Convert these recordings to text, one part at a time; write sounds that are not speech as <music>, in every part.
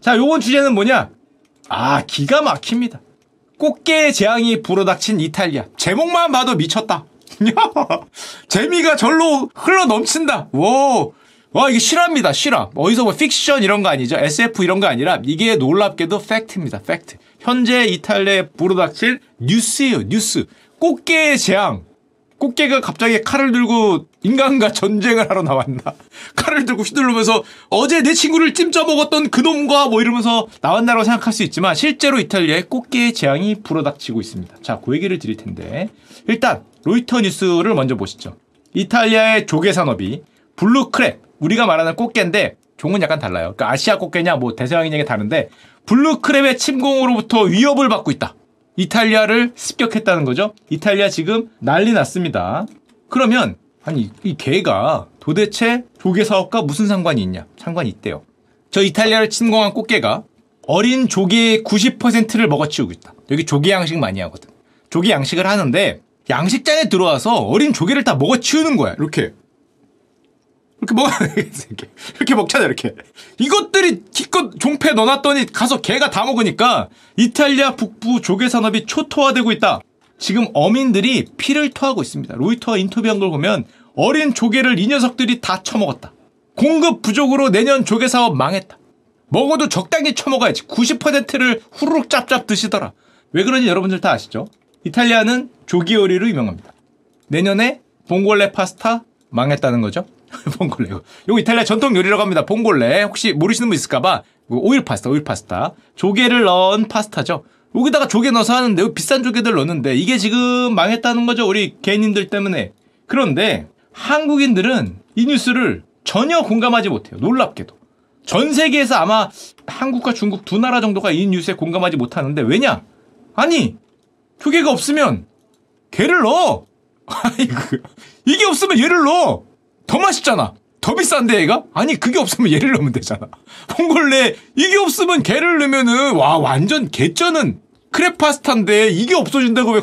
자, 요번 주제는 뭐냐? 아, 기가 막힙니다. 꽃게의 재앙이 불어닥친 이탈리아. 제목만 봐도 미쳤다. <laughs> 재미가 절로 흘러 넘친다. 오. 와, 이게 실화입니다. 실화. 어디서 뭐 픽션 이런 거 아니죠. SF 이런 거 아니라 이게 놀랍게도 팩트입니다. 팩트. 현재 이탈리아에 불어닥칠 뉴스예요. 뉴스. 꽃게의 재앙. 꽃게가 갑자기 칼을 들고 인간과 전쟁을 하러 나왔나. <laughs> 칼을 들고 휘둘르면서 어제 내 친구를 찜쪄 먹었던 그놈과 뭐 이러면서 나왔나라고 생각할 수 있지만 실제로 이탈리아에 꽃게의 재앙이 불어닥치고 있습니다. 자, 그 얘기를 드릴 텐데. 일단 로이터 뉴스를 먼저 보시죠. 이탈리아의 조개 산업이 blue crab, 우리가 말하는 꽃게인데 종은 약간 달라요. 그러니까 아시아 꽃게냐 뭐 대서양이냐에 다른데 blue crab의 침공으로부터 위협을 받고 있다. 이탈리아를 습격했다는 거죠. 이탈리아 지금 난리 났습니다. 그러면 아니 이 개가 도대체 조개 사업과 무슨 상관이 있냐? 상관이 있대요. 저 이탈리아를 침공한 꽃게가 어린 조개의 90%를 먹어치우고 있다. 여기 조개 양식 많이 하거든. 조개 양식을 하는데 양식장에 들어와서 어린 조개를 다 먹어치우는 거야. 이렇게 이렇게 먹어 <laughs> 이렇게 이렇게 먹잖아 이렇게 이것들이 기껏 종패 넣어놨더니 가서 개가 다 먹으니까 이탈리아 북부 조개 산업이 초토화되고 있다. 지금 어민들이 피를 토하고 있습니다. 로이터와 인터뷰한 걸 보면 어린 조개를 이 녀석들이 다 처먹었다. 공급 부족으로 내년 조개 사업 망했다. 먹어도 적당히 처먹어야지. 90%를 후루룩 짭짭 드시더라. 왜 그런지 여러분들 다 아시죠? 이탈리아는 조개 요리로 유명합니다. 내년에 봉골레 파스타 망했다는 거죠. <laughs> 봉골레. 이거 이탈리아 전통 요리라고 합니다. 봉골레. 혹시 모르시는 분 있을까봐 오일 파스타, 오일 파스타. 조개를 넣은 파스타죠. 여기다가 조개 넣어서 하는데 비싼 조개들 넣는데 이게 지금 망했다는 거죠. 우리 개인님들 때문에. 그런데 한국인들은 이 뉴스를 전혀 공감하지 못해요. 놀랍게도. 전 세계에서 아마 한국과 중국 두 나라 정도가 이 뉴스에 공감하지 못하는데 왜냐? 아니 조개가 없으면 개를 넣어. <laughs> 그 이게 없으면 얘를 넣어. 더 맛있잖아. 더 비싼데 얘가? 아니 그게 없으면 얘를 넣으면 되잖아. 봉골레 이게 없으면 개를 넣으면은 와 완전 개쩌는 크랩 파스타인데 이게 없어진다고 왜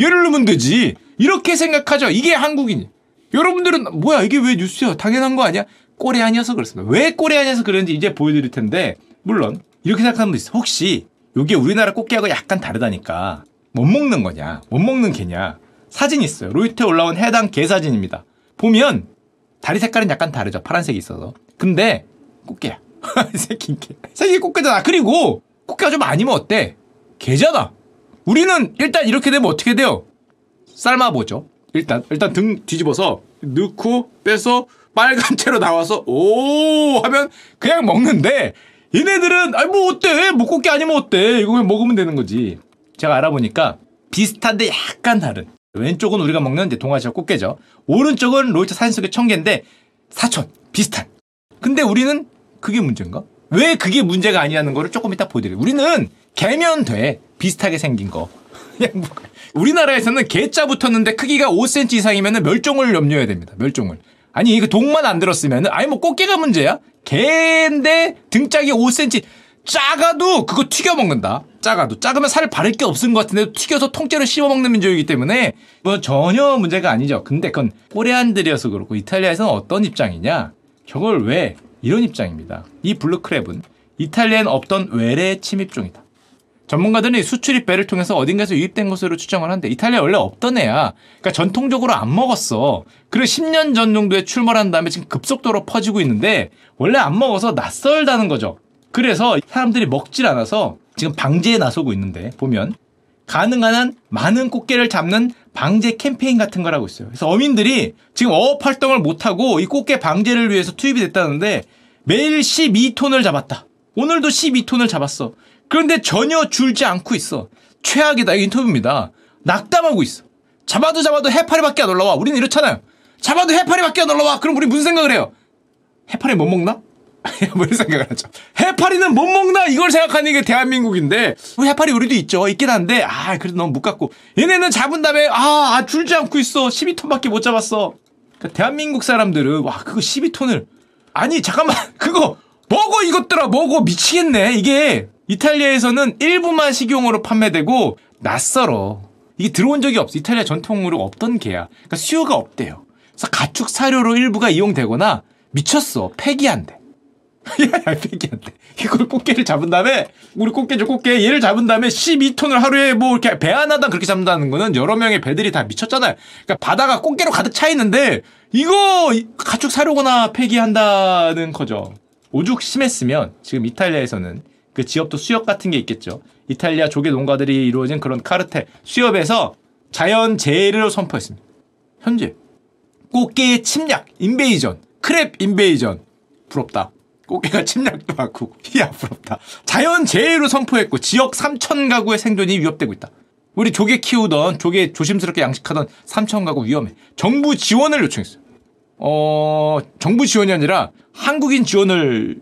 얘를 넣으면 되지. 이렇게 생각하죠. 이게 한국인. 여러분들은 뭐야 이게 왜 뉴스야? 당연한 거 아니야? 꼬레 아니어서 그렇습니다. 왜 꼬레 아니어서 그런지 이제 보여드릴 텐데 물론 이렇게 생각하는 분 있어. 혹시 이게 우리나라 꽃게하고 약간 다르다니까 못 먹는 거냐? 못 먹는 개냐? 사진이 있어요. 로이터에 올라온 해당 개 사진입니다. 보면 다리 색깔은 약간 다르죠. 파란색이 있어서. 근데 꽃게야. 새끼 개. 새끼 꽃게잖아. 그리고 꽃게가 좀 아니면 어때? 개잖아. 우리는 일단 이렇게 되면 어떻게 돼요? 삶아보죠. 일단 일단 등 뒤집어서 넣고 빼서 빨간 <laughs> 채로 나와서 오 하면 그냥 먹는데 얘네들은 아니 뭐 어때? 뭐 꽃게 아니면 어때? 이거 그냥 먹으면 되는 거지. 제가 알아보니까 비슷한데 약간 다른. 왼쪽은 우리가 먹는 이제 동아시아 꽃게죠. 오른쪽은 로이터 사진 속의 청개인데 사촌 비슷한. 근데 우리는 그게 문제인가? 왜 그게 문제가 아니냐는 거를 조금 이따 보여드려요. 우리는 개면 돼. 비슷하게 생긴 거. <laughs> 뭐, 우리나라에서는 개자 붙었는데 크기가 5cm 이상이면 멸종을 염려해야 됩니다. 멸종을. 아니 이거 독만 안 들었으면 아니 뭐 꽃게가 문제야? 개인데 등짝이 5cm 작아도 그거 튀겨 먹는다. 작아도 작으면 살 바를 게 없은 것 같은데 튀겨서 통째로 씹어 먹는 민족이기 때문에 뭐 전혀 문제가 아니죠. 근데 그건 코레안들이어서 그렇고 이탈리아에서는 어떤 입장이냐? 저걸 왜 이런 입장입니다. 이 블루크랩은 이탈리아엔 없던 외래 침입종이다. 전문가들은 수출입 배를 통해서 어딘가에서 유입된 것으로 추정을 하는데 이탈리아 원래 없던 애야. 그러니까 전통적으로 안 먹었어. 그리고 10년 전 정도에 출몰한 다음에 지금 급속도로 퍼지고 있는데 원래 안 먹어서 낯설다는 거죠. 그래서 사람들이 먹질 않아서 지금 방제에 나서고 있는데 보면 가능한 한 많은 꽃게를 잡는 방제 캠페인 같은 걸 하고 있어요. 그래서 어민들이 지금 어업 활동을 못하고 이 꽃게 방제를 위해서 투입이 됐다는데 매일 12톤을 잡았다. 오늘도 12톤을 잡았어. 그런데 전혀 줄지 않고 있어. 최악이다. 이 인터뷰입니다. 낙담하고 있어. 잡아도 잡아도 해파리밖에 안 올라와. 우리는 이렇잖아요. 잡아도 해파리밖에 안 올라와. 그럼 우리 무슨 생각을 해요? 해파리 못 먹나? <laughs> 뭐 이런 생각을 하죠. 해파리는 못 먹나? 이걸 생각하는 게 대한민국인데, 해파리 우리도 있죠. 있긴 한데, 아, 그래도 너무 못 갖고. 얘네는 잡은 다음에, 아, 아 줄지 않고 있어. 12톤밖에 못 잡았어. 그러니까 대한민국 사람들은, 와, 그거 12톤을. 아니, 잠깐만. <laughs> 그거, 먹어, 이것들아. 먹어. 미치겠네. 이게, 이탈리아에서는 일부만 식용으로 판매되고 낯설어. 이게 들어온 적이 없어. 이탈리아 전통으로 없던 개야. 그러니까 수요가 없대요. 그래서 가축 사료로 일부가 이용되거나 미쳤어. 폐기한대. <laughs> 야, 폐기한대. 이걸 꽃게를 잡은 다음에 우리 꽃게죠 꽃게 얘를 잡은 다음에 12톤을 하루에 뭐 이렇게 배 하나당 그렇게 잡는다는 거는 여러 명의 배들이 다 미쳤잖아요. 그러니까 바다가 꽃게로 가득 차 있는데 이거 가축 사료거나 폐기한다는 거죠. 오죽 심했으면 지금 이탈리아에서는 그 지역도 수협 같은 게 있겠죠. 이탈리아 조개 농가들이 이루어진 그런 카르텔 수협에서 자연 재해를 선포했습니다. 현재 꽃게의 침략, 인베이전, 크랩 인베이전 부럽다. 꽃게가 침략도 받고 이야 부럽다. 자연 재해로 선포했고 지역 3천 가구의 생존이 위협되고 있다. 우리 조개 키우던 조개 조심스럽게 양식하던 3천 가구 위험해. 정부 지원을 요청했어요. 어 정부 지원이 아니라 한국인 지원을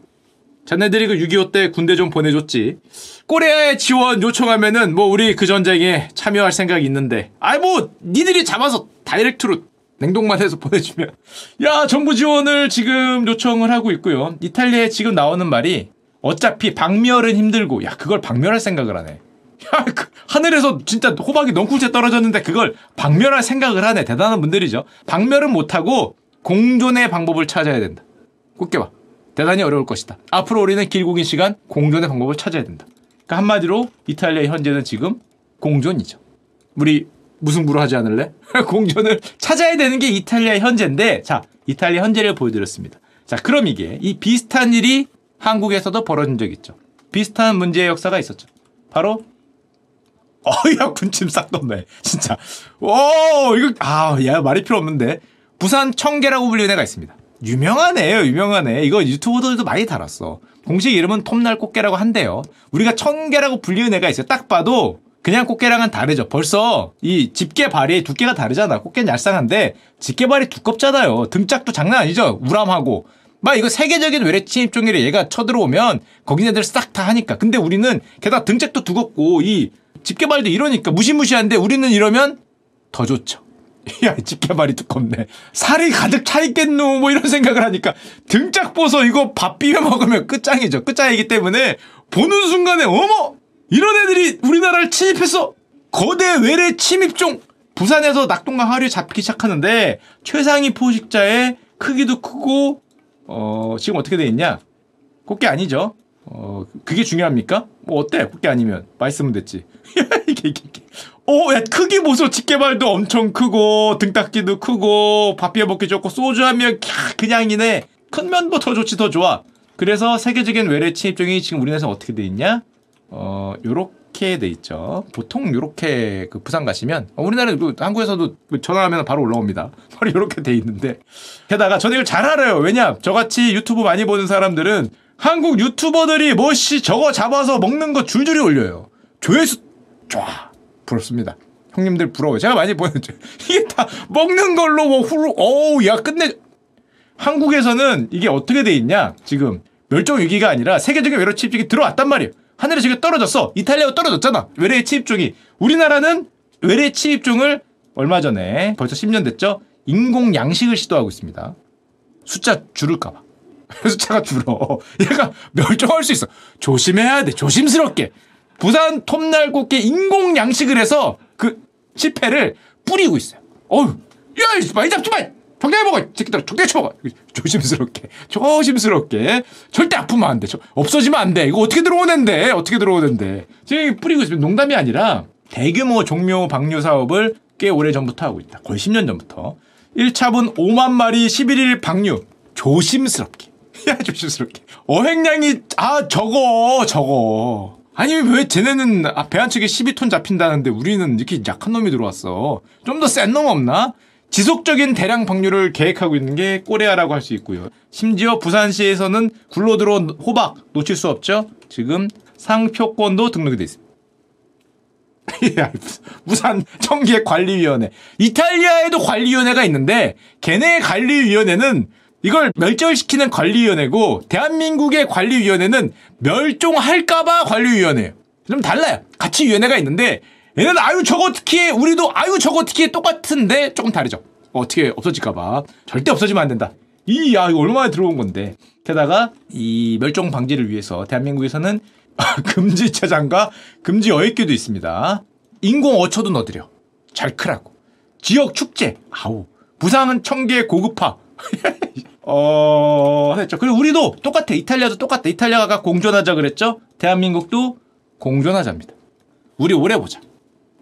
자네들이 그 6.25 때 군대 좀 보내줬지. 꼬레아의 지원 요청하면은 뭐 우리 그 전쟁에 참여할 생각이 있는데. 아이 뭐 니들이 잡아서 다이렉트로 냉동만 해서 <laughs> 보내주면. 야 정부 지원을 지금 요청을 하고 있고요. 이탈리아에 지금 나오는 말이 어차피 박멸은 힘들고 야 그걸 박멸할 생각을 하네. <laughs> 야, 그 하늘에서 진짜 호박이 넝쿨째 떨어졌는데 그걸 박멸할 생각을 하네. 대단한 분들이죠. 박멸은 못하고 공존의 방법을 찾아야 된다. 꼭 껴봐. 대단히 어려울 것이다. 앞으로 우리는 길고 긴 시간 공존의 방법을 찾아야 된다. 그러니까 한마디로 이탈리아 현재는 지금 공존이죠. 우리 무승부로 하지 않을래? <laughs> 공존을 찾아야 되는 게 이탈리아 현재인데 자 이탈리아 현재를 보여드렸습니다. 자 그럼 이게 이 비슷한 일이 한국에서도 벌어진 적 있죠. 비슷한 문제의 역사가 있었죠. 바로 <laughs> 어야 군침 싹 돋네 진짜. 오 이거 아야 말이 필요 없는데 부산 청계라고 불리는 애가 있습니다. 유명한 애예요, 유명한 애. 이거 유튜버들도 많이 달았어. 공식 이름은 톱날 꽃게라고 한대요. 우리가 청개라고 불리는 애가 있어요. 딱 봐도 그냥 꽃게랑은 다르죠. 벌써 이 집게 발이 두께가 다르잖아. 꽃게는 얄쌍한데 집게 발이 두껍잖아요. 등짝도 장난 아니죠. 우람하고. 막 이거 세계적인 외래 침입 종이래 얘가 쳐들어오면 거기네들 싹 다 하니까. 근데 우리는 게다가 등짝도 두껍고 이 집게 발도 이러니까 무시무시한데 우리는 이러면 더 좋죠. <laughs> 야, 집게발이 두껍네. 살이 가득 차 있겠노? 뭐 이런 생각을 하니까 등짝 보소 이거 밥 비벼 먹으면 끝장이죠. 끝장이기 때문에 보는 순간에 어머! 이런 애들이 우리나라를 침입했어! 거대 외래 침입종! 부산에서 낙동강 하류 잡기 시작하는데 최상위 포식자의 크기도 크고 어, 지금 어떻게 돼 있냐? 꽃게 아니죠? 어, 그게 중요합니까? 뭐 어때? 꽃게 아니면 맛있으면 됐지. <laughs> 이게. 오, 야, 크기 보소. 집게발도 엄청 크고, 등딱지도 크고, 밥 비벼 먹기 좋고, 소주 하면 캬, 그냥이네. 큰 면도 더 좋지, 더 좋아. 그래서 세계적인 외래 침입종이 지금 우리나라에서 어떻게 돼 있냐? 어, 요렇게 돼 있죠. 보통 요렇게 그 부산 가시면, 어, 우리나라, 그 한국에서도 그 전화하면 바로 올라옵니다. <laughs> 바로 요렇게 돼 있는데. 게다가 저는 이걸 잘 알아요. 왜냐? 저같이 유튜브 많이 보는 사람들은 한국 유튜버들이 뭐씨 저거 잡아서 먹는 거 줄줄이 올려요. 조회수 쫙 부럽습니다. 형님들 부러워요. 제가 많이 보여줘. <laughs> 이게 다 먹는 걸로 뭐 후루 어우 야 끝내 한국에서는 이게 어떻게 돼 있냐? 지금 멸종 위기가 아니라 세계적인 외래 침입종이 들어왔단 말이에요. 하늘에 지금 떨어졌어. 이탈리아가 떨어졌잖아. 외래 침입종이. 우리나라는 외래 침입종을 얼마 전에 벌써 10년 됐죠. 인공 양식을 시도하고 있습니다. 숫자 줄을까봐. <laughs> 숫자가 줄어. <laughs> 얘가 멸종할 수 있어. 조심해야 돼. 조심스럽게. 부산 톱날 꽃게 인공 양식을 해서 그 실패를 뿌리고 있어요. 어휴, 야, 많이 잡지 마! 적당히 먹어! 새끼들, 적당히 쳐먹어! 조심스럽게, 조심스럽게. 절대 아프면 안 돼. 없어지면 안 돼. 이거 어떻게 들어오는데? 어떻게 들어오는데? 지금 뿌리고 있으면 농담이 아니라 대규모 종묘 방류 사업을 꽤 오래 전부터 하고 있다. 거의 10년 전부터. 1차분 5만 마리 11일 방류. 조심스럽게. <laughs> 야, 조심스럽게. 어획량이, 아, 저거, 저거. 아니 왜 쟤네는 아, 배한 측에 12톤 잡힌다는데 우리는 이렇게 약한 놈이 들어왔어. 좀 더 센 놈 없나? 지속적인 대량 방류를 계획하고 있는 게 꼬레아라고 할 수 있고요. 심지어 부산시에서는 굴러 들어온 호박 놓칠 수 없죠. 지금 상표권도 등록이 돼 있습니다. <laughs> 부산 청계 관리위원회. 이탈리아에도 관리위원회가 있는데 걔네 관리위원회는 이걸 멸종시키는 관리위원회고 대한민국의 관리위원회는 멸종할까봐 관리위원회예요. 좀 달라요. 같이 위원회가 있는데 얘는 아유 저거 해? 우리도 아유 저거 해? 똑같은데 조금 다르죠. 어떻게 없어질까봐 절대 없어지면 안 된다. 이 야 이거 얼마나 들어온 건데. 게다가 이 멸종 방지를 위해서 대한민국에서는 <laughs> 금지 차장과 금지 어획기도 있습니다. 인공 어초도 넣어드려. 잘 크라고. 지역 축제. 아우. 부상은 청계 고급화. <laughs> 어, 했죠. 그리고 우리도 똑같아. 이탈리아도 똑같아. 이탈리아가 공존하자 그랬죠? 대한민국도 공존하자입니다. 우리 오래 보자.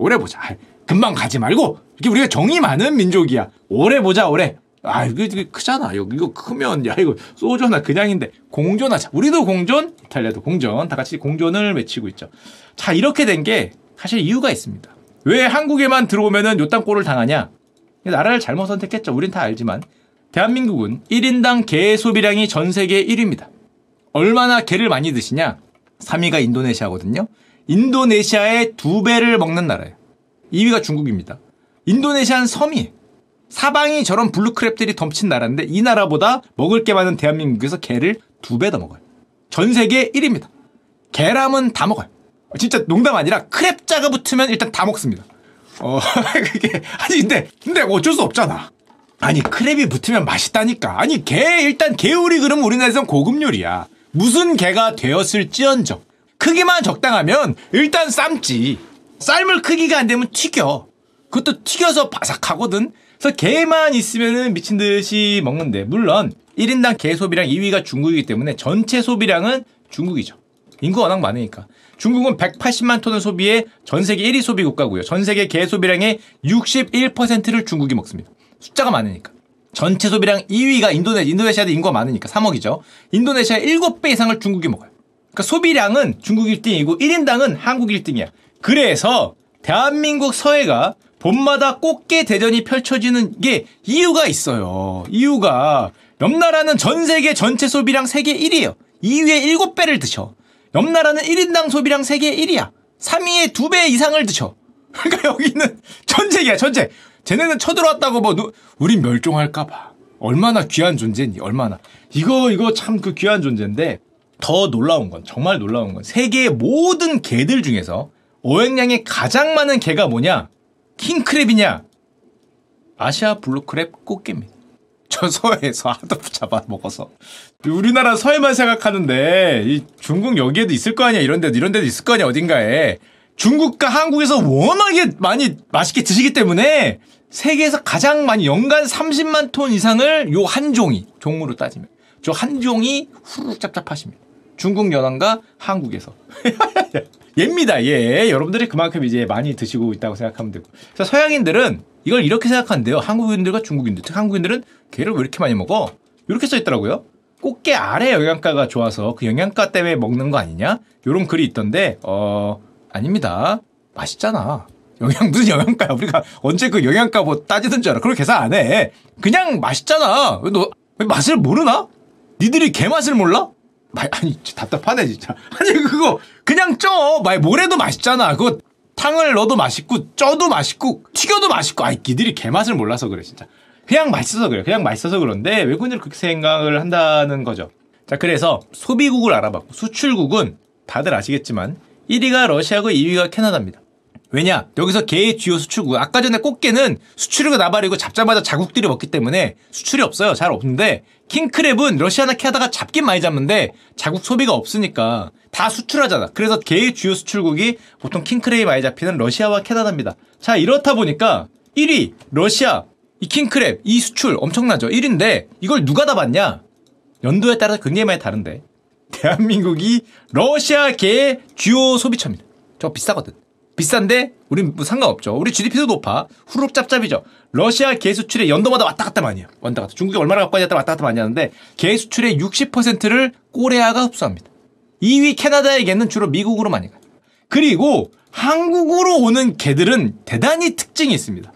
오래 보자. 금방 가지 말고. 이게 우리가 정이 많은 민족이야. 오래 보자, 오래. 아, 이거, 이거 크잖아. 이거, 이거 크면, 야, 이거 소주 하나 그냥인데. 공존하자. 우리도 공존, 이탈리아도 공존. 다 같이 공존을 외치고 있죠. 자, 이렇게 된 게 사실 이유가 있습니다. 왜 한국에만 들어오면은 요딴 꼴을 당하냐? 나라를 잘못 선택했죠. 우린 다 알지만. 대한민국은 1인당 개 소비량이 전 세계 1위입니다. 얼마나 개를 많이 드시냐? 3위가 인도네시아거든요. 인도네시아의 두 배를 먹는 나라예요. 2위가 중국입니다. 인도네시아는 섬이 사방이 저런 블루크랩들이 덮친 나라인데 이 나라보다 먹을 게 많은 대한민국에서 개를 두 배 더 먹어요. 전 세계 1위입니다. 개람은 다 먹어요. 진짜 농담 아니라 크랩자가 붙으면 일단 다 먹습니다. 어, <laughs> 그게, 아니, 근데, 근데 어쩔 수 없잖아. 아니 크랩이 붙으면 맛있다니까. 아니 게 일단 게우리 그러면 우리나라에선 고급 요리야. 무슨 게가 되었을지언정 크기만 적당하면 일단 삶지. 삶을 크기가 안 되면 튀겨. 그것도 튀겨서 바삭하거든. 그래서 게만 있으면은 미친 듯이 먹는데 물론 1인당 게 소비량 2위가 중국이기 때문에 전체 소비량은 중국이죠. 인구가 워낙 많으니까. 중국은 180만 톤을 소비해 전 세계 1위 소비 국가고요. 전 세계 게 소비량의 61%를 중국이 먹습니다. 숫자가 많으니까. 전체 소비량 2위가 인도네시아, 인도네시아도 인구가 많으니까 3억이죠. 인도네시아 7배 이상을 중국이 먹어요. 그러니까 소비량은 중국 1등이고 1인당은 한국 1등이야. 그래서 대한민국 서해가 봄마다 꽃게 대전이 펼쳐지는 게 이유가 있어요. 이유가 옆 나라는 전 세계 전체 소비량 세계 1위에요. 2위에 7배를 드셔. 옆 나라는 1인당 소비량 세계 1위야. 3위에 2배 이상을 드셔. <laughs> 그러니까 여기는 전쟁이야, 전쟁. 쟤네는 쳐들어왔다고 뭐 누, 우린 멸종할까 봐 얼마나 귀한 존재니 얼마나 이거 이거 참 그 귀한 존재인데 더 놀라운 건 정말 놀라운 건 세계의 모든 게들 중에서 어획량이 가장 많은 게가 뭐냐? 킹크랩이냐? 아시아 blue crab 꽃게입니다. <laughs> 저 서해에서 하도 잡아 먹어서. 우리나라 서해만 생각하는데 이 중국 여기에도 있을 거 아니야? 이런 데도 이런 데도 있을 거 아니야? 어딘가에. 중국과 한국에서 워낙에 많이 맛있게 드시기 때문에 세계에서 가장 많이 연간 30만 톤 이상을 요 한 종이 종으로 따지면. 저 한 종이 후루룩 짭짭하십니다. 중국 연안과 한국에서 <laughs> 얘입니다. 예, 여러분들이 그만큼 이제 많이 드시고 있다고 생각하면 되고. 그래서 서양인들은 이걸 이렇게 생각한대요. 한국인들과 중국인들, 특히 한국인들은 게를 왜 이렇게 많이 먹어? 이렇게 써 있더라고요. 꽃게 아래 영양가가 좋아서 그 영양가 때문에 먹는 거 아니냐? 요런 글이 있던데 어 아닙니다. 맛있잖아. 영양 무슨 영양가야? 우리가 언제 그 영양가 뭐 따지던 줄 알아? 그걸 계산 안 해. 그냥 맛있잖아. 너 맛을 모르나? 니들이 개 맛을 몰라? 아니 답답하네 진짜. <laughs> 아니 그거 그냥 쪄. 말 뭐래도 맛있잖아. 그거 탕을 넣어도 맛있고 쪄도 맛있고 튀겨도 맛있고. 아이 니들이 개 맛을 몰라서 그래 진짜. 그냥 맛있어서 그래. 그냥 맛있어서 그런데 외국인들 그렇게 생각을 한다는 거죠. 자 그래서 소비국을 알아봤고 수출국은 다들 아시겠지만 1위가 러시아고 2위가 캐나다입니다. 왜냐? 여기서 개의 주요 수출국. 아까 전에 꽃게는 수출이고 나발이고 잡자마자 자국들이 먹기 때문에 수출이 없어요. 잘 없는데 킹크랩은 러시아나 캐나다가 잡긴 많이 잡는데 자국 소비가 없으니까 다 수출하잖아. 그래서 개의 주요 수출국이 보통 킹크랩이 많이 잡히는 러시아와 캐나다입니다. 자, 이렇다 보니까 1위 러시아 이 킹크랩 이 수출 엄청나죠. 1위인데 이걸 누가 다 받냐? 연도에 따라서 굉장히 많이 다른데 대한민국이 러시아계의 주요 소비처입니다. 저 비싸거든. 비싼데 우린 뭐 상관없죠. 우리 GDP도 높아. 후룩 짭짭이죠. 러시아 개 수출의 연도마다 왔다 갔다 많이 해요. 왔다 갔다. 중국이 얼마나 갖고 왔다 왔다 갔다 많이 하는데 개 수출의 60%를 꼬레아가 흡수합니다. 2위 캐나다의 개는 주로 미국으로 많이 가요. 그리고 한국으로 오는 개들은 대단히 특징이 있습니다.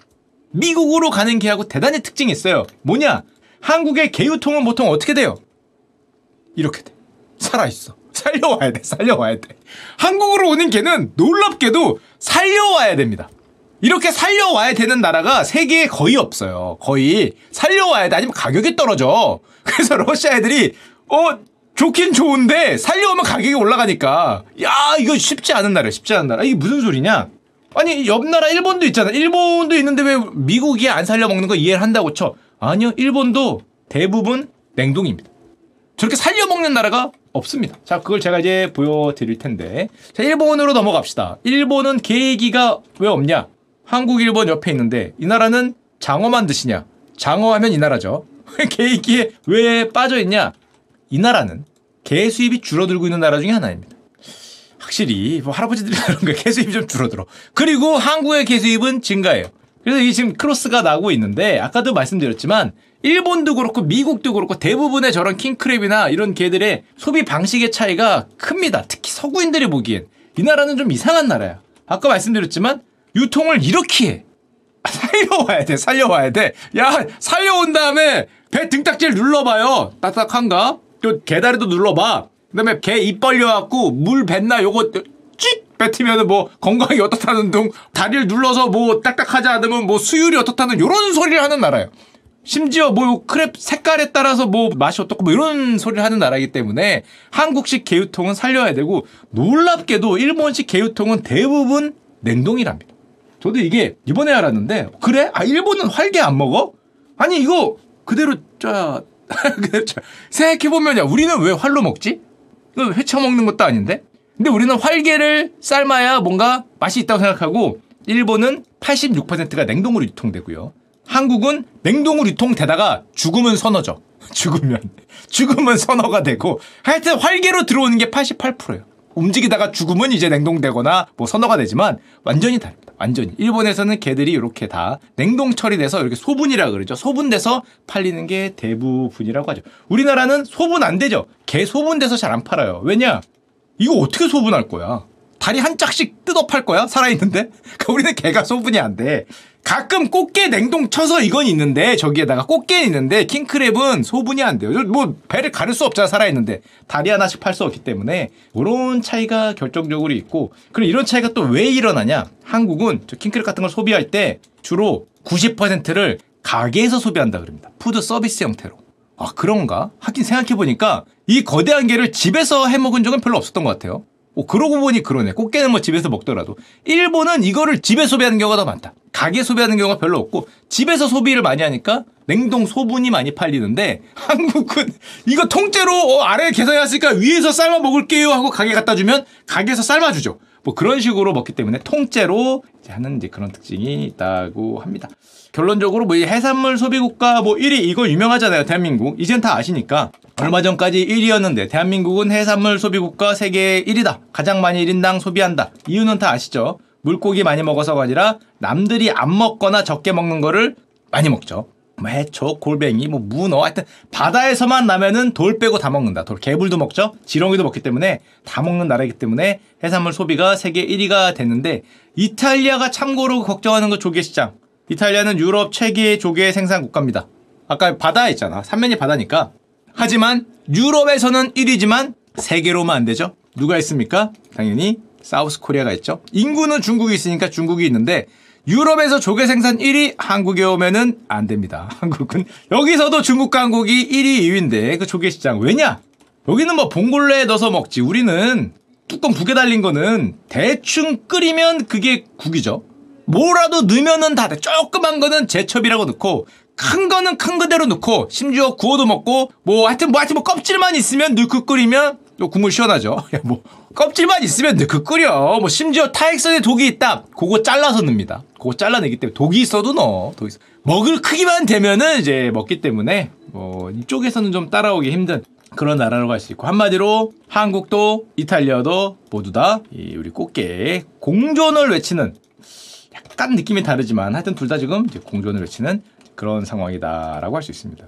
미국으로 가는 개하고 대단히 특징이 있어요. 뭐냐? 한국의 개 유통은 보통 어떻게 돼요? 이렇게 돼. 살아있어. 살려와야 돼. 살려와야 돼. 한국으로 오는 개는 놀랍게도 살려와야 됩니다. 이렇게 살려와야 되는 나라가 세계에 거의 없어요. 거의 살려와야 돼. 아니면 가격이 떨어져. 그래서 러시아 애들이 어 좋긴 좋은데 살려오면 가격이 올라가니까 야 이거 쉽지 않은 나라 쉽지 않은 나라 이게 무슨 소리냐? 아니 옆 나라 일본도 있잖아. 일본도 있는데 왜 미국이 안 살려 먹는 거 이해를 한다고 쳐? 아니요. 일본도 대부분 냉동입니다. 저렇게 살려 먹는 나라가 없습니다. 자, 그걸 제가 이제 보여드릴 텐데. 자, 일본으로 넘어갑시다. 일본은 계기가 왜 없냐? 한국, 일본 옆에 있는데 이 나라는 장어만 드시냐? 장어 하면 이 나라죠. <laughs> 개이기에 왜 빠져 있냐? 이 나라는 개 수입이 줄어들고 있는 나라 중에 하나입니다. 확실히 뭐 할아버지들이 <laughs> 그런 거 개 수입이 좀 줄어들어. 그리고 한국의 개 수입은 증가해요. 그래서 이 지금 크로스가 나고 있는데 아까도 말씀드렸지만 일본도 그렇고 미국도 그렇고 대부분의 저런 킹크랩이나 이런 개들의 소비 방식의 차이가 큽니다. 특히 서구인들이 보기엔 이 나라는 좀 이상한 나라야. 아까 말씀드렸지만 유통을 이렇게 해. <laughs> 살려와야 돼, 살려와야 돼. 야, 살려온 다음에 배 등딱지를 눌러봐요. 딱딱한가? 또 개다리도 눌러봐. 그 다음에 개 입 벌려갖고 물 뱉나 요거 찍 뱉으면 뭐 건강이 어떻다는 둥 다리를 눌러서 뭐 딱딱하지 않으면 뭐 수율이 어떻다는 요런 소리를 하는 나라예요. 심지어 뭐 크랩 색깔에 따라서 뭐 맛이 어떻고 뭐 이런 소리를 하는 나라이기 때문에 한국식 개유통은 살려야 되고 놀랍게도 일본식 개유통은 대부분 냉동이랍니다. 저도 이게 이번에 알았는데 그래? 아 일본은 활개 안 먹어? 아니 이거 그대로 짜 <laughs> 생각해 보면 야 우리는 왜 활로 먹지? 이거 회쳐 먹는 것도 아닌데? 근데 우리는 활개를 삶아야 뭔가 맛이 있다고 생각하고 일본은 86%가 냉동으로 유통되고요. 한국은 냉동으로 유통되다가 죽으면 선어죠. <laughs> 죽으면. 죽으면 선어가 되고 하여튼 활개로 들어오는 게 88%예요. 움직이다가 죽으면 이제 냉동되거나 뭐 선어가 되지만 완전히 다릅니다. 완전히. 일본에서는 개들이 이렇게 다 냉동 처리돼서 이렇게 소분이라 그러죠. 소분돼서 팔리는 게 대부분이라고 하죠. 우리나라는 소분 안 되죠. 개 소분돼서 잘 안 팔아요. 왜냐? 이거 어떻게 소분할 거야? 다리 한 짝씩 뜯어 팔 거야? 살아있는데? <laughs> 그러니까 우리는 개가 소분이 안 돼. 가끔 꽃게 냉동 쳐서 이건 있는데 저기에다가 꽃게 있는데 킹크랩은 소분이 안 돼요. 뭐 배를 가릴 수 없잖아 살아있는데 다리 하나씩 팔 수 없기 때문에 그런 차이가 결정적으로 있고 그럼 이런 차이가 또 왜 일어나냐? 한국은 저 킹크랩 같은 걸 소비할 때 주로 90%를 가게에서 소비한다 그럽니다. food service 형태로. 아 그런가? 하긴 생각해보니까 이 거대한 게를 집에서 해먹은 적은 별로 없었던 것 같아요. 오, 그러고 보니 그러네. 꽃게는 뭐 집에서 먹더라도. 일본은 이거를 집에 소비하는 경우가 더 많다. 가게 소비하는 경우가 별로 없고, 집에서 소비를 많이 하니까 냉동 소분이 많이 팔리는데, 한국은 이거 통째로 어, 아래에 계산해왔으니까 위에서 삶아 먹을게요 하고 가게 갖다 주면 가게에서 삶아 주죠. 뭐 그런 식으로 먹기 때문에 통째로 하는 이제 그런 특징이 있다고 합니다. 결론적으로 뭐이 해산물 소비 국가 뭐 1위 이거 유명하잖아요 대한민국. 이젠 다 아시니까. 얼마 전까지 1위였는데 대한민국은 해산물 소비 국가 세계 1위다. 가장 많이 1인당 소비한다. 이유는 다 아시죠? 물고기 많이 먹어서가 아니라 남들이 안 먹거나 적게 먹는 거를 많이 먹죠 뭐 해초, 골뱅이, 뭐 문어, 하여튼 바다에서만 나면은 돌 빼고 다 먹는다. 돌, 개불도 먹죠. 지렁이도 먹기 때문에 다 먹는 나라이기 때문에 해산물 소비가 세계 1위가 됐는데 이탈리아가 참고로 걱정하는 거 조개 시장. 이탈리아는 유럽 최대 조개 생산 국가입니다. 아까 바다에 있잖아. 삼면이 바다니까. 하지만 유럽에서는 1위지만 세계로만 안 되죠. 누가 있습니까? 당연히 사우스 코리아가 있죠. 인구는 중국이 있으니까 중국이 있는데 유럽에서 조개 생산 1위 한국에 오면은 안 됩니다. <laughs> 한국은 여기서도 중국과 한국이 1위 2위인데 그 조개 시장 왜냐? 여기는 뭐 봉골레에 넣어서 먹지. 우리는 뚜껑 두 개 달린 거는 대충 끓이면 그게 국이죠. 뭐라도 넣으면은 다 돼. 조그만 거는 제첩이라고 넣고 큰 거는 큰 그대로 넣고 심지어 구워도 먹고 뭐 하여튼 뭐 하여튼 뭐 껍질만 있으면 넣고 끓이면 또 국물 시원하죠. <laughs> 뭐 껍질만 있으면 넣고 끓여. 뭐 심지어 타액선에 독이 있다. 그거 잘라서 넣습니다. 그거 잘라내기 때문에 독이 있어도 넣어. 독이 있어. 먹을 크기만 되면은 이제 먹기 때문에 뭐 이쪽에서는 좀 따라오기 힘든 그런 나라로 갈 수 있고 한마디로 한국도 이탈리아도 모두 다이 우리 꽃게 공존을 외치는 약간 느낌이 다르지만 하여튼 둘 다 지금 공존을 외치는 그런 상황이다라고 할 수 있습니다.